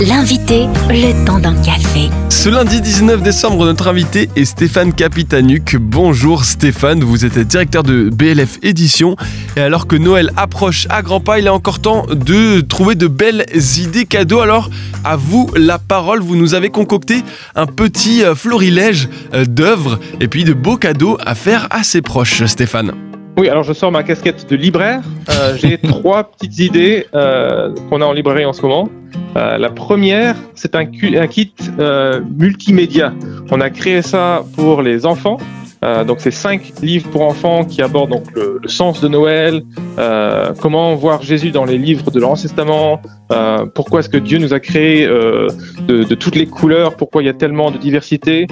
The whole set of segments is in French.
L'invité, le temps d'un café. Ce lundi 19 décembre, notre invité est Stéphane Capitanuc. Bonjour Stéphane, vous êtes directeur de BLF Édition. Et alors que Noël approche à grands pas, il est encore temps de trouver de belles idées cadeaux. Alors, à vous la parole, vous nous avez concocté un petit euh, florilège euh, d'œuvres et puis de beaux cadeaux à faire à ses proches, Stéphane. Oui, alors je sors ma casquette de libraire. Euh, J'ai trois petites idées euh, qu'on a en librairie en ce moment. Euh, la première, c'est un, un, kit multimédia. On a créé ça pour les enfants. Euh, donc c'est cinq livres pour enfants qui abordent donc le, sens de Noël, euh, comment voir Jésus dans les livres de l'Ancien Testament, euh, pourquoi est-ce que Dieu nous a créé euh, de, toutes les couleurs, pourquoi il y a tellement de diversité,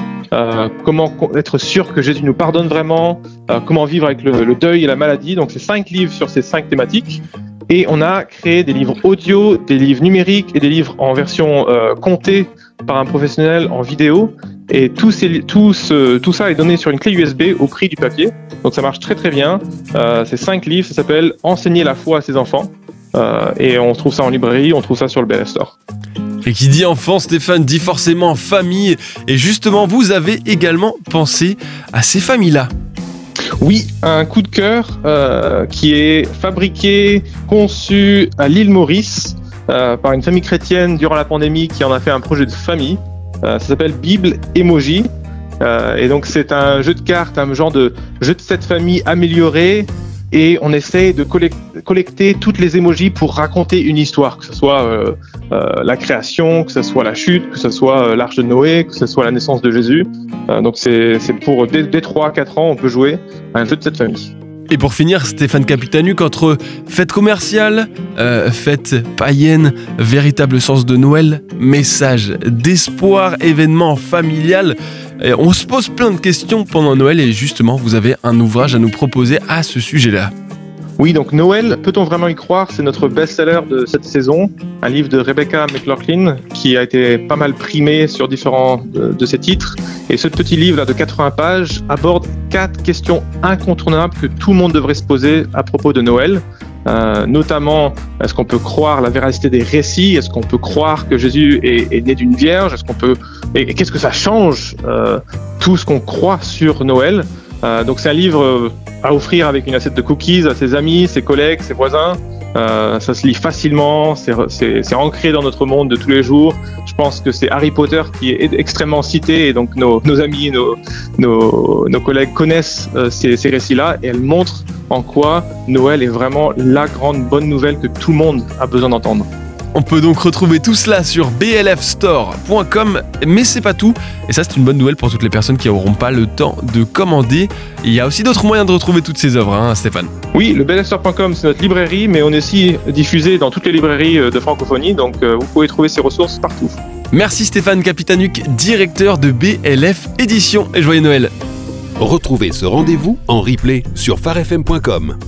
comment être sûr que Jésus nous pardonne vraiment, comment vivre avec le, le, deuil et la maladie. Donc c'est cinq livres sur ces cinq thématiques. Et on a créé des livres audio, des livres numériques et des livres en version comptée par un professionnel en vidéo. Et tout, ces, tout, ce, tout, ça est donné sur une clé USB au prix du papier. Donc ça marche très très bien. Euh, c'est cinq livres, ça s'appelle Enseigner la foi à ses enfants. Euh, et on trouve ça en librairie, on trouve ça sur le BL Store. Et qui dit enfant, Stéphane dit forcément famille. Et justement, vous avez également pensé à ces familles-là. Oui, un coup de cœur euh, qui est fabriqué, conçu à l'île Maurice euh, par une famille chrétienne durant la pandémie qui en a fait un projet de famille. Euh, ça s'appelle Bible Emoji. Euh, et donc c'est un jeu de cartes, un genre de jeu de cette famille amélioré. Et on essaie de collecter toutes les émojis pour raconter une histoire, que ce soit euh, euh, la création, que ce soit la chute, que ce soit l'arche de Noé, que ce soit la naissance de Jésus. Donc c'est pour dès, dès 3-4 ans, on peut jouer à un jeu de cette famille. Et pour finir, Stéphane Capitanuc, entre fête commerciale, euh, fête païenne, véritable sens de Noël, message d'espoir, événement familial, on se pose plein de questions pendant Noël et justement, vous avez un ouvrage à nous proposer à ce sujet-là. Oui, donc Noël, peut-on vraiment y croire? C'est notre best-seller de cette saison, un livre de Rebecca McLaughlin qui a été pas mal primé sur différents de, ses titres. Et ce petit livre là de 80 pages aborde quatre questions incontournables que tout le monde devrait se poser à propos de Noël. Euh, notamment, est-ce qu'on peut croire la véracité des récits? Est-ce qu'on peut croire que Jésus est, né d'une vierge? Est-ce qu'on peut et, et qu'est-ce que ça change euh, tout ce qu'on croit sur Noël? Euh, Donc c'est un livre à offrir avec une assiette de cookies à ses amis, ses collègues, ses voisins. Euh, ça se lit facilement, c'est ancré dans notre monde de tous les jours. Je pense que c'est Harry Potter qui est extrêmement cité et donc nos, amis, nos, nos, collègues connaissent euh, ces récits-là et elles montrent en quoi Noël est vraiment la grande bonne nouvelle que tout le monde a besoin d'entendre. On peut donc retrouver tout cela sur blfstore.com, mais c'est pas tout. Et ça, c'est une bonne nouvelle pour toutes les personnes qui n'auront pas le temps de commander. Il y a aussi d'autres moyens de retrouver toutes ces œuvres, hein, Stéphane. Oui, le blfstore.com, c'est notre librairie, mais on est aussi diffusé dans toutes les librairies euh, de francophonie, donc euh, vous pouvez trouver ces ressources partout. Merci Stéphane Capitanuc, directeur de BLF Édition, et joyeux Noël. Retrouvez ce rendez-vous en replay sur farfm.com.